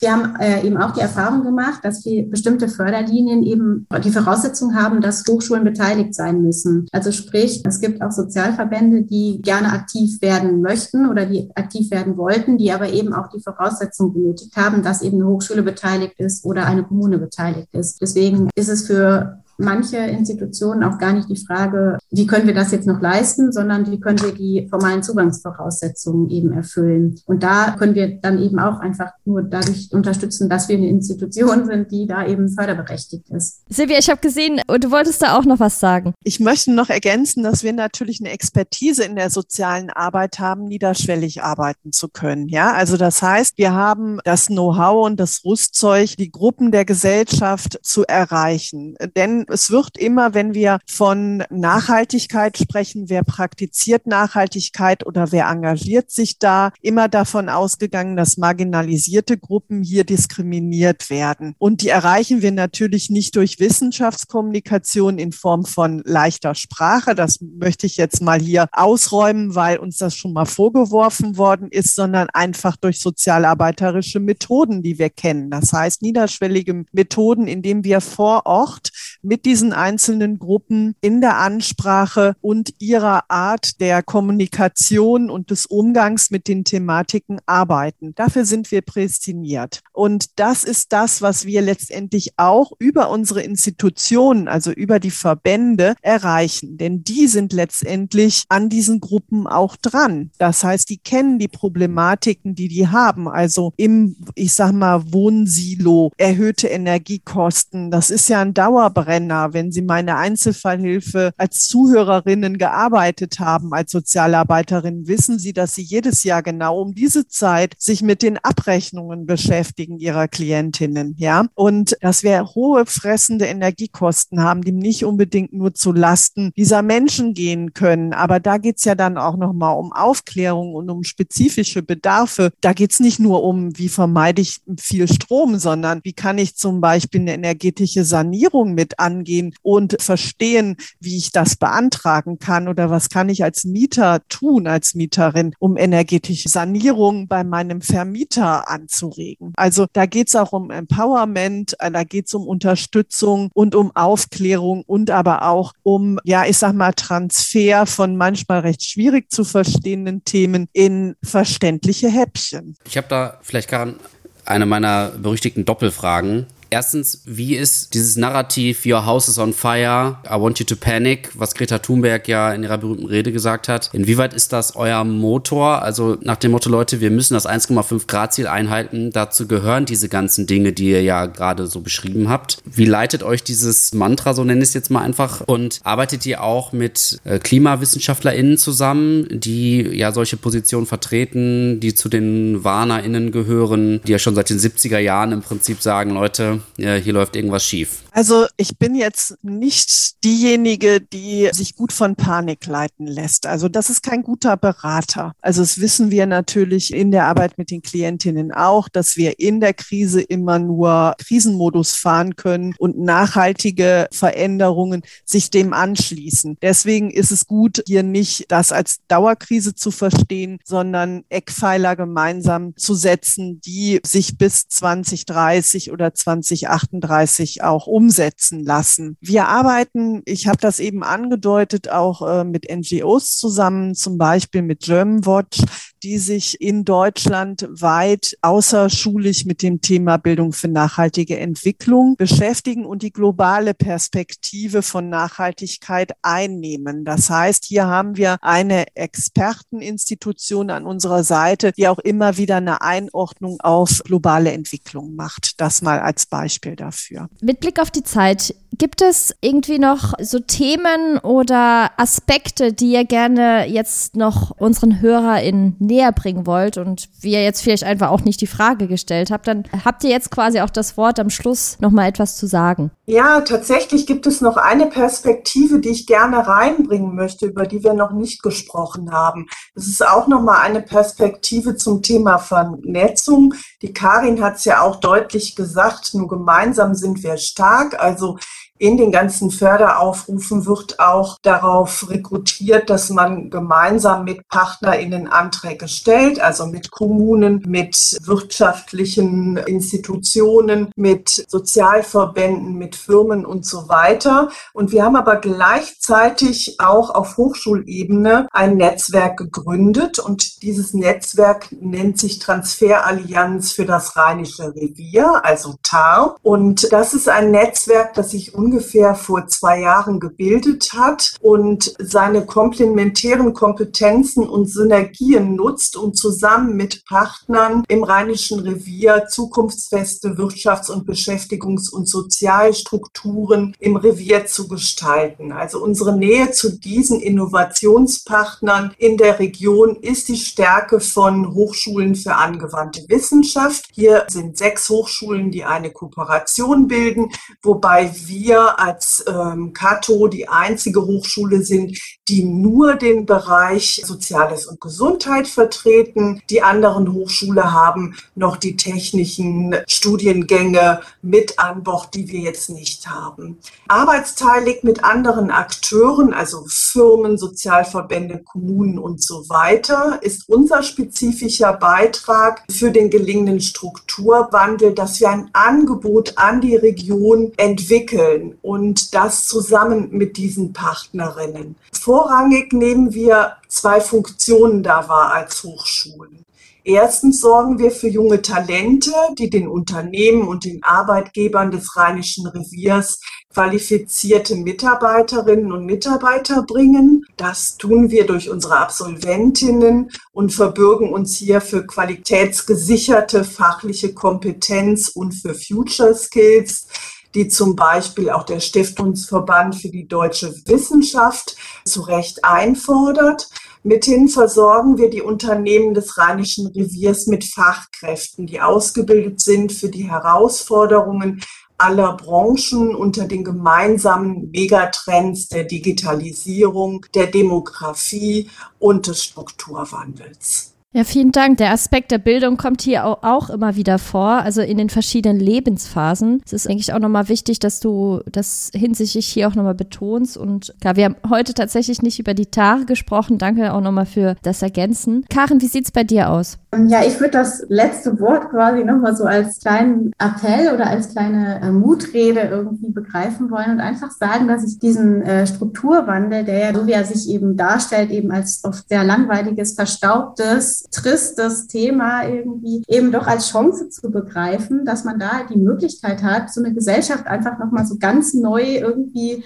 wir haben äh, eben auch die Erfahrung gemacht, dass wir bestimmte Förderlinien eben die Voraussetzung haben, dass Hochschulen beteiligt sein müssen. Also sprich, es gibt auch Sozialverbände, die gerne aktiv werden möchten oder die aktiv werden wollten, die aber eben auch die Voraussetzung benötigt haben, dass eben eine Hochschule beteiligt ist oder eine Kommune beteiligt ist. Deswegen ist es für manche Institutionen auch gar nicht die Frage, wie können wir das jetzt noch leisten, sondern wie können wir die formalen Zugangsvoraussetzungen eben erfüllen. Und da können wir dann eben auch einfach nur dadurch unterstützen, dass wir eine Institution sind, die da eben förderberechtigt ist. Silvia, ich habe gesehen, du wolltest da auch noch was sagen. Ich möchte noch ergänzen, dass wir natürlich eine Expertise in der sozialen Arbeit haben, niederschwellig arbeiten zu können. Ja, also das heißt, wir haben das Know-how und das Rüstzeug, die Gruppen der Gesellschaft zu erreichen. Denn es wird immer, wenn wir von Nachhaltigkeit sprechen, wer praktiziert Nachhaltigkeit oder wer engagiert sich da, immer davon ausgegangen, dass marginalisierte Gruppen hier diskriminiert werden. Und die erreichen wir natürlich nicht durch Wissenschaftskommunikation in Form von leichter Sprache. Das möchte ich jetzt mal hier ausräumen, weil uns das schon mal vorgeworfen worden ist, sondern einfach durch sozialarbeiterische Methoden, die wir kennen. Das heißt, niederschwellige Methoden, indem wir vor Ort mit diesen einzelnen Gruppen in der Ansprache und ihrer Art der Kommunikation und des Umgangs mit den Thematiken arbeiten. Dafür sind wir prädestiniert. Und das ist das, was wir letztendlich auch über unsere Institutionen, also über die Verbände erreichen. Denn die sind letztendlich an diesen Gruppen auch dran. Das heißt, die kennen die Problematiken, die die haben. Also im, ich sag mal, Wohnsilo, erhöhte Energiekosten. Das ist ja ein Dauerbrenner wenn Sie meine Einzelfallhilfe als Zuhörerinnen gearbeitet haben, als Sozialarbeiterin, wissen Sie, dass Sie jedes Jahr genau um diese Zeit sich mit den Abrechnungen beschäftigen Ihrer Klientinnen, ja. Und dass wir hohe fressende Energiekosten haben, die nicht unbedingt nur zu Lasten dieser Menschen gehen können. Aber da geht's ja dann auch nochmal um Aufklärung und um spezifische Bedarfe. Da geht's nicht nur um, wie vermeide ich viel Strom, sondern wie kann ich zum Beispiel eine energetische Sanierung mit angehen und verstehen, wie ich das beantragen kann oder was kann ich als Mieter tun, als Mieterin, um energetische Sanierung bei meinem Vermieter anzuregen. Also da geht es auch um Empowerment, äh, da geht es um Unterstützung und um Aufklärung und aber auch um, ja, ich sag mal, Transfer von manchmal recht schwierig zu verstehenden Themen in verständliche Häppchen. Ich habe da vielleicht gerade eine meiner berüchtigten Doppelfragen. Erstens, wie ist dieses Narrativ Your House is on Fire, I want you to panic, was Greta Thunberg ja in ihrer berühmten Rede gesagt hat? Inwieweit ist das euer Motor? Also nach dem Motto, Leute, wir müssen das 1,5 Grad Ziel einhalten. Dazu gehören diese ganzen Dinge, die ihr ja gerade so beschrieben habt. Wie leitet euch dieses Mantra, so nenne ich es jetzt mal einfach? Und arbeitet ihr auch mit äh, KlimawissenschaftlerInnen zusammen, die ja solche Positionen vertreten, die zu den WarnerInnen gehören, die ja schon seit den 70er Jahren im Prinzip sagen, Leute, ja, hier läuft irgendwas schief. Also ich bin jetzt nicht diejenige, die sich gut von Panik leiten lässt. Also das ist kein guter Berater. Also das wissen wir natürlich in der Arbeit mit den Klientinnen auch, dass wir in der Krise immer nur Krisenmodus fahren können und nachhaltige Veränderungen sich dem anschließen. Deswegen ist es gut, hier nicht das als Dauerkrise zu verstehen, sondern Eckpfeiler gemeinsam zu setzen, die sich bis 2030 oder 2038 auch umsetzen lassen. Wir arbeiten, ich habe das eben angedeutet, auch äh, mit NGOs zusammen, zum Beispiel mit Germanwatch, die sich in Deutschland weit außerschulisch mit dem Thema Bildung für nachhaltige Entwicklung beschäftigen und die globale Perspektive von Nachhaltigkeit einnehmen. Das heißt, hier haben wir eine Experteninstitution an unserer Seite, die auch immer wieder eine Einordnung auf globale Entwicklung macht. Das mal als Beispiel dafür. Mit Blick auf die Zeit, gibt es irgendwie noch so Themen oder Aspekte, die ihr gerne jetzt noch unseren HörerInnen näher bringen wollt und wie ihr jetzt vielleicht einfach auch nicht die Frage gestellt habt, dann habt ihr jetzt quasi auch das Wort am Schluss nochmal etwas zu sagen. Ja, tatsächlich gibt es noch eine Perspektive, die ich gerne reinbringen möchte, über die wir noch nicht gesprochen haben. Das ist auch nochmal eine Perspektive zum Thema Vernetzung. Die Karin hat es ja auch deutlich gesagt, nur gemeinsam sind wir stark. Also in den ganzen Förderaufrufen wird auch darauf rekrutiert, dass man gemeinsam mit PartnerInnen Anträge stellt, also mit Kommunen, mit wirtschaftlichen Institutionen, mit Sozialverbänden, mit Firmen und so weiter. Und wir haben aber gleichzeitig auch auf Hochschulebene ein Netzwerk gegründet und dieses Netzwerk nennt sich Transferallianz für das Rheinische Revier, also TAR. Und das ist ein Netzwerk, das sich ungefähr vor zwei Jahren gebildet hat und seine komplementären Kompetenzen und Synergien nutzt, um zusammen mit Partnern im Rheinischen Revier zukunftsfeste Wirtschafts- und Beschäftigungs- und Sozialstrukturen im Revier zu gestalten. Also unsere Nähe zu diesen Innovationspartnern in der Region ist die Stärke von Hochschulen für angewandte Wissenschaft. Hier sind sechs Hochschulen, die eine Kooperation bilden, wobei wir als ähm, Cato die einzige Hochschule sind, die nur den Bereich Soziales und Gesundheit vertreten. Die anderen Hochschule haben noch die technischen Studiengänge mit an Bord, die wir jetzt nicht haben. Arbeitsteilig mit anderen Akteuren, also Firmen, Sozialverbände, Kommunen und so weiter, ist unser spezifischer Beitrag für den gelingenden Strukturwandel, dass wir ein Angebot an die Region entwickeln und das zusammen mit diesen Partnerinnen. Vorrangig nehmen wir zwei Funktionen da wahr als Hochschulen. Erstens sorgen wir für junge Talente, die den Unternehmen und den Arbeitgebern des Rheinischen Reviers qualifizierte Mitarbeiterinnen und Mitarbeiter bringen. Das tun wir durch unsere Absolventinnen und verbürgen uns hier für qualitätsgesicherte fachliche Kompetenz und für Future Skills die zum Beispiel auch der Stiftungsverband für die deutsche Wissenschaft zu Recht einfordert. Mithin versorgen wir die Unternehmen des Rheinischen Reviers mit Fachkräften, die ausgebildet sind für die Herausforderungen aller Branchen unter den gemeinsamen Megatrends der Digitalisierung, der Demografie und des Strukturwandels. Ja, vielen Dank. Der Aspekt der Bildung kommt hier auch immer wieder vor, also in den verschiedenen Lebensphasen. Es ist eigentlich auch nochmal wichtig, dass du das hinsichtlich hier auch nochmal betonst. Und klar, wir haben heute tatsächlich nicht über die Tare gesprochen. Danke auch nochmal für das Ergänzen. Karin, wie sieht's bei dir aus? Ja, ich würde das letzte Wort quasi nochmal so als kleinen Appell oder als kleine äh, Mutrede irgendwie begreifen wollen und einfach sagen, dass ich diesen äh, Strukturwandel, der ja so wie er sich eben darstellt, eben als oft sehr langweiliges, verstaubtes, tristes Thema irgendwie eben doch als Chance zu begreifen, dass man da die Möglichkeit hat, so eine Gesellschaft einfach nochmal so ganz neu irgendwie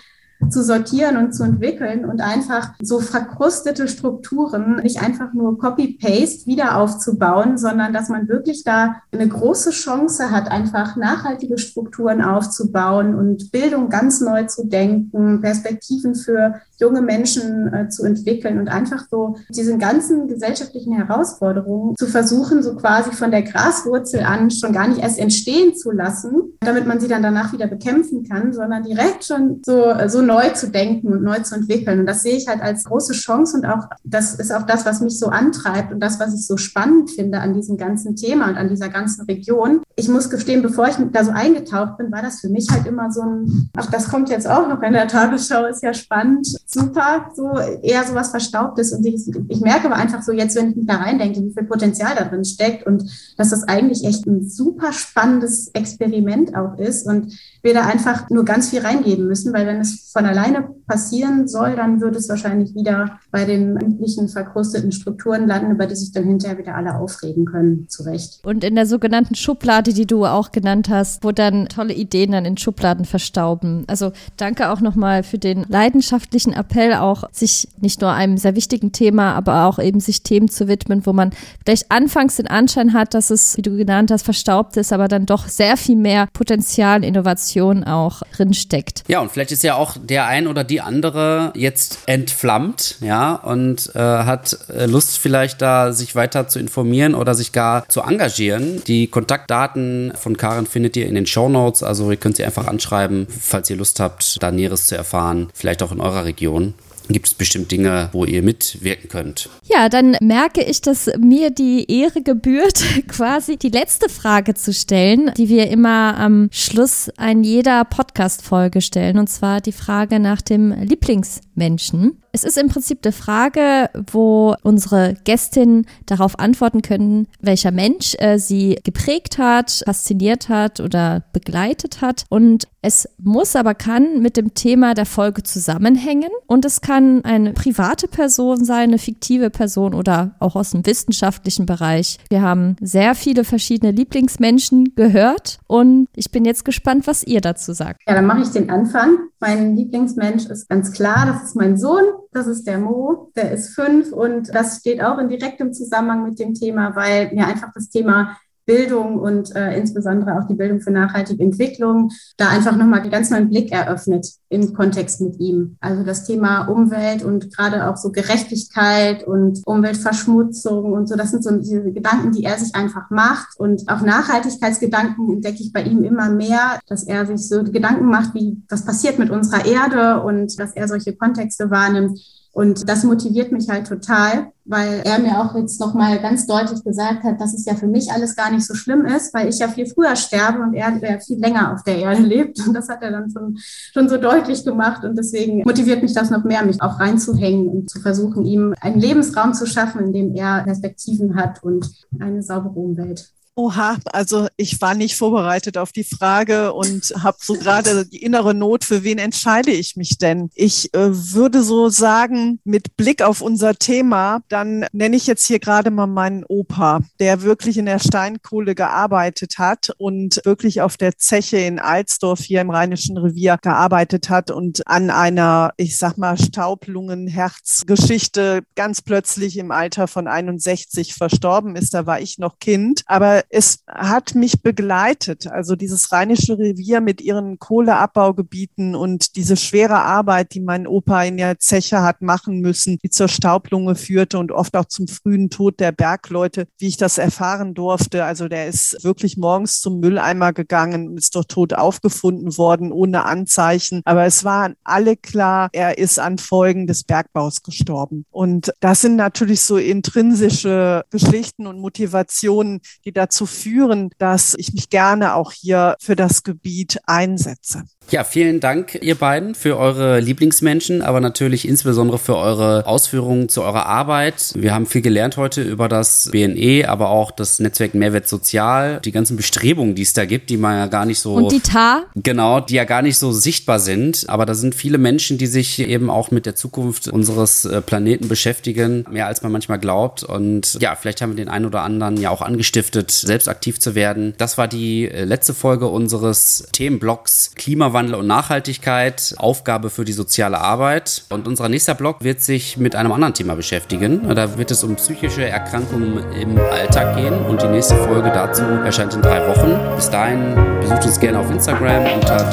zu sortieren und zu entwickeln und einfach so verkrustete Strukturen nicht einfach nur Copy-Paste wieder aufzubauen, sondern dass man wirklich da eine große Chance hat, einfach nachhaltige Strukturen aufzubauen und Bildung ganz neu zu denken, Perspektiven für junge Menschen äh, zu entwickeln und einfach so diesen ganzen gesellschaftlichen Herausforderungen zu versuchen, so quasi von der Graswurzel an schon gar nicht erst entstehen zu lassen, damit man sie dann danach wieder bekämpfen kann, sondern direkt schon so, so neu zu denken und neu zu entwickeln. Und das sehe ich halt als große Chance und auch, das ist auch das, was mich so antreibt und das, was ich so spannend finde an diesem ganzen Thema und an dieser ganzen Region. Ich muss gestehen, bevor ich da so eingetaucht bin, war das für mich halt immer so ein, ach, das kommt jetzt auch noch in der Tagesschau, ist ja spannend, super, so eher so was Verstaubtes. Und ich, ich merke aber einfach so jetzt, wenn ich mich da reindenke, wie viel Potenzial da drin steckt und dass das eigentlich echt ein super spannendes Experiment auch ist und wir da einfach nur ganz viel reingeben müssen, weil wenn es von alleine passieren soll, dann würde es wahrscheinlich wieder bei den üblichen verkrusteten Strukturen landen, über die sich dann hinterher wieder alle aufregen können, zu Recht. Und in der sogenannten Schublade, die du auch genannt hast, wo dann tolle Ideen dann in Schubladen verstauben. Also danke auch nochmal für den leidenschaftlichen Appell, auch sich nicht nur einem sehr wichtigen Thema, aber auch eben sich Themen zu widmen, wo man vielleicht anfangs den Anschein hat, dass es, wie du genannt hast, verstaubt ist, aber dann doch sehr viel mehr Potenzial, Innovation auch drinsteckt. Ja, und vielleicht ist ja auch der ein oder die andere jetzt entflammt, ja, und äh, hat äh, Lust vielleicht da sich weiter zu informieren oder sich gar zu engagieren. Die Kontaktdaten von Karin findet ihr in den Show Notes, also ihr könnt sie einfach anschreiben, falls ihr Lust habt, da Näheres zu erfahren, vielleicht auch in eurer Region gibt es bestimmt Dinge, wo ihr mitwirken könnt. Ja, dann merke ich, dass mir die Ehre gebührt, quasi die letzte Frage zu stellen, die wir immer am Schluss an jeder Podcast-Folge stellen, und zwar die Frage nach dem Lieblingsmenschen. Es ist im Prinzip eine Frage, wo unsere Gästinnen darauf antworten können, welcher Mensch äh, sie geprägt hat, fasziniert hat oder begleitet hat. Und es muss aber kann mit dem Thema der Folge zusammenhängen. Und es kann eine private Person sein, eine fiktive Person oder auch aus dem wissenschaftlichen Bereich. Wir haben sehr viele verschiedene Lieblingsmenschen gehört und ich bin jetzt gespannt, was ihr dazu sagt. Ja, dann mache ich den Anfang. Mein Lieblingsmensch ist ganz klar, das ist mein Sohn. Das ist der Mo, der ist fünf und das steht auch in direktem Zusammenhang mit dem Thema, weil mir einfach das Thema Bildung und äh, insbesondere auch die Bildung für nachhaltige Entwicklung da einfach nochmal einen ganz neuen Blick eröffnet im Kontext mit ihm. Also das Thema Umwelt und gerade auch so Gerechtigkeit und Umweltverschmutzung und so, das sind so diese Gedanken, die er sich einfach macht. Und auch Nachhaltigkeitsgedanken entdecke ich bei ihm immer mehr, dass er sich so Gedanken macht, wie was passiert mit unserer Erde und dass er solche Kontexte wahrnimmt und das motiviert mich halt total, weil er mir auch jetzt nochmal ganz deutlich gesagt hat, dass es ja für mich alles gar nicht so schlimm ist, weil ich ja viel früher sterbe und er, er viel länger auf der Erde lebt. Und das hat er dann schon, schon so deutlich gemacht. Und deswegen motiviert mich das noch mehr, mich auch reinzuhängen und zu versuchen, ihm einen Lebensraum zu schaffen, in dem er Perspektiven hat und eine saubere Umwelt. Oha, also ich war nicht vorbereitet auf die Frage und habe so gerade die innere Not, für wen entscheide ich mich denn? Ich äh, würde so sagen, mit Blick auf unser Thema, dann nenne ich jetzt hier gerade mal meinen Opa, der wirklich in der Steinkohle gearbeitet hat und wirklich auf der Zeche in Alsdorf hier im Rheinischen Revier gearbeitet hat und an einer, ich sag mal, Staublungen-Herzgeschichte ganz plötzlich im Alter von 61 verstorben ist. Da war ich noch Kind. Aber es hat mich begleitet. Also dieses Rheinische Revier mit ihren Kohleabbaugebieten und diese schwere Arbeit, die mein Opa in der Zeche hat machen müssen, die zur Staublunge führte und oft auch zum frühen Tod der Bergleute, wie ich das erfahren durfte. Also der ist wirklich morgens zum Mülleimer gegangen und ist dort tot aufgefunden worden, ohne Anzeichen. Aber es waren alle klar, er ist an Folgen des Bergbaus gestorben. Und das sind natürlich so intrinsische Geschichten und Motivationen, die dazu dazu führen, dass ich mich gerne auch hier für das Gebiet einsetze. Ja, vielen Dank, ihr beiden, für eure Lieblingsmenschen, aber natürlich insbesondere für eure Ausführungen zu eurer Arbeit. Wir haben viel gelernt heute über das BNE, aber auch das Netzwerk Mehrwert Sozial, die ganzen Bestrebungen, die es da gibt, die man ja gar nicht so. Und die TAR? Genau, die ja gar nicht so sichtbar sind. Aber da sind viele Menschen, die sich eben auch mit der Zukunft unseres äh, Planeten beschäftigen, mehr als man manchmal glaubt. Und ja, vielleicht haben wir den einen oder anderen ja auch angestiftet, selbst aktiv zu werden. Das war die äh, letzte Folge unseres Themenblocks Klimawandel Klimawandel und Nachhaltigkeit, Aufgabe für die soziale Arbeit. Und unser nächster Blog wird sich mit einem anderen Thema beschäftigen. Da wird es um psychische Erkrankungen im Alltag gehen und die nächste Folge dazu erscheint in drei Wochen. Bis dahin besucht uns gerne auf Instagram unter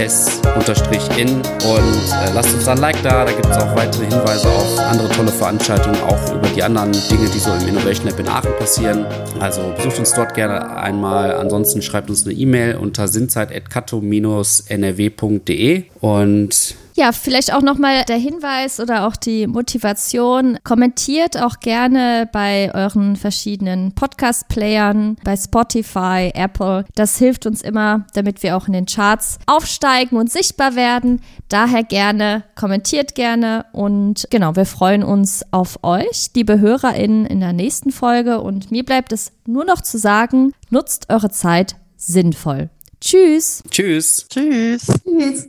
transfernetzwerk.s-in und äh, lasst uns ein Like da. Da gibt es auch weitere Hinweise auf andere tolle Veranstaltungen, auch über die anderen Dinge, die so im Innovation Lab in Aachen passieren. Also besucht uns dort gerne einmal. Ansonsten schreibt uns eine E-Mail unter sindzeit.kato-nrw.de und ja, vielleicht auch nochmal der Hinweis oder auch die Motivation. Kommentiert auch gerne bei euren verschiedenen Podcast-Playern, bei Spotify, Apple. Das hilft uns immer, damit wir auch in den Charts aufsteigen und sichtbar werden. Daher gerne, kommentiert gerne und genau, wir freuen uns auf euch, liebe HörerInnen, in der nächsten Folge. Und mir bleibt es nur noch zu sagen, nutzt eure Zeit sinnvoll. Tschüss. Tschüss. Tschüss. Tschüss.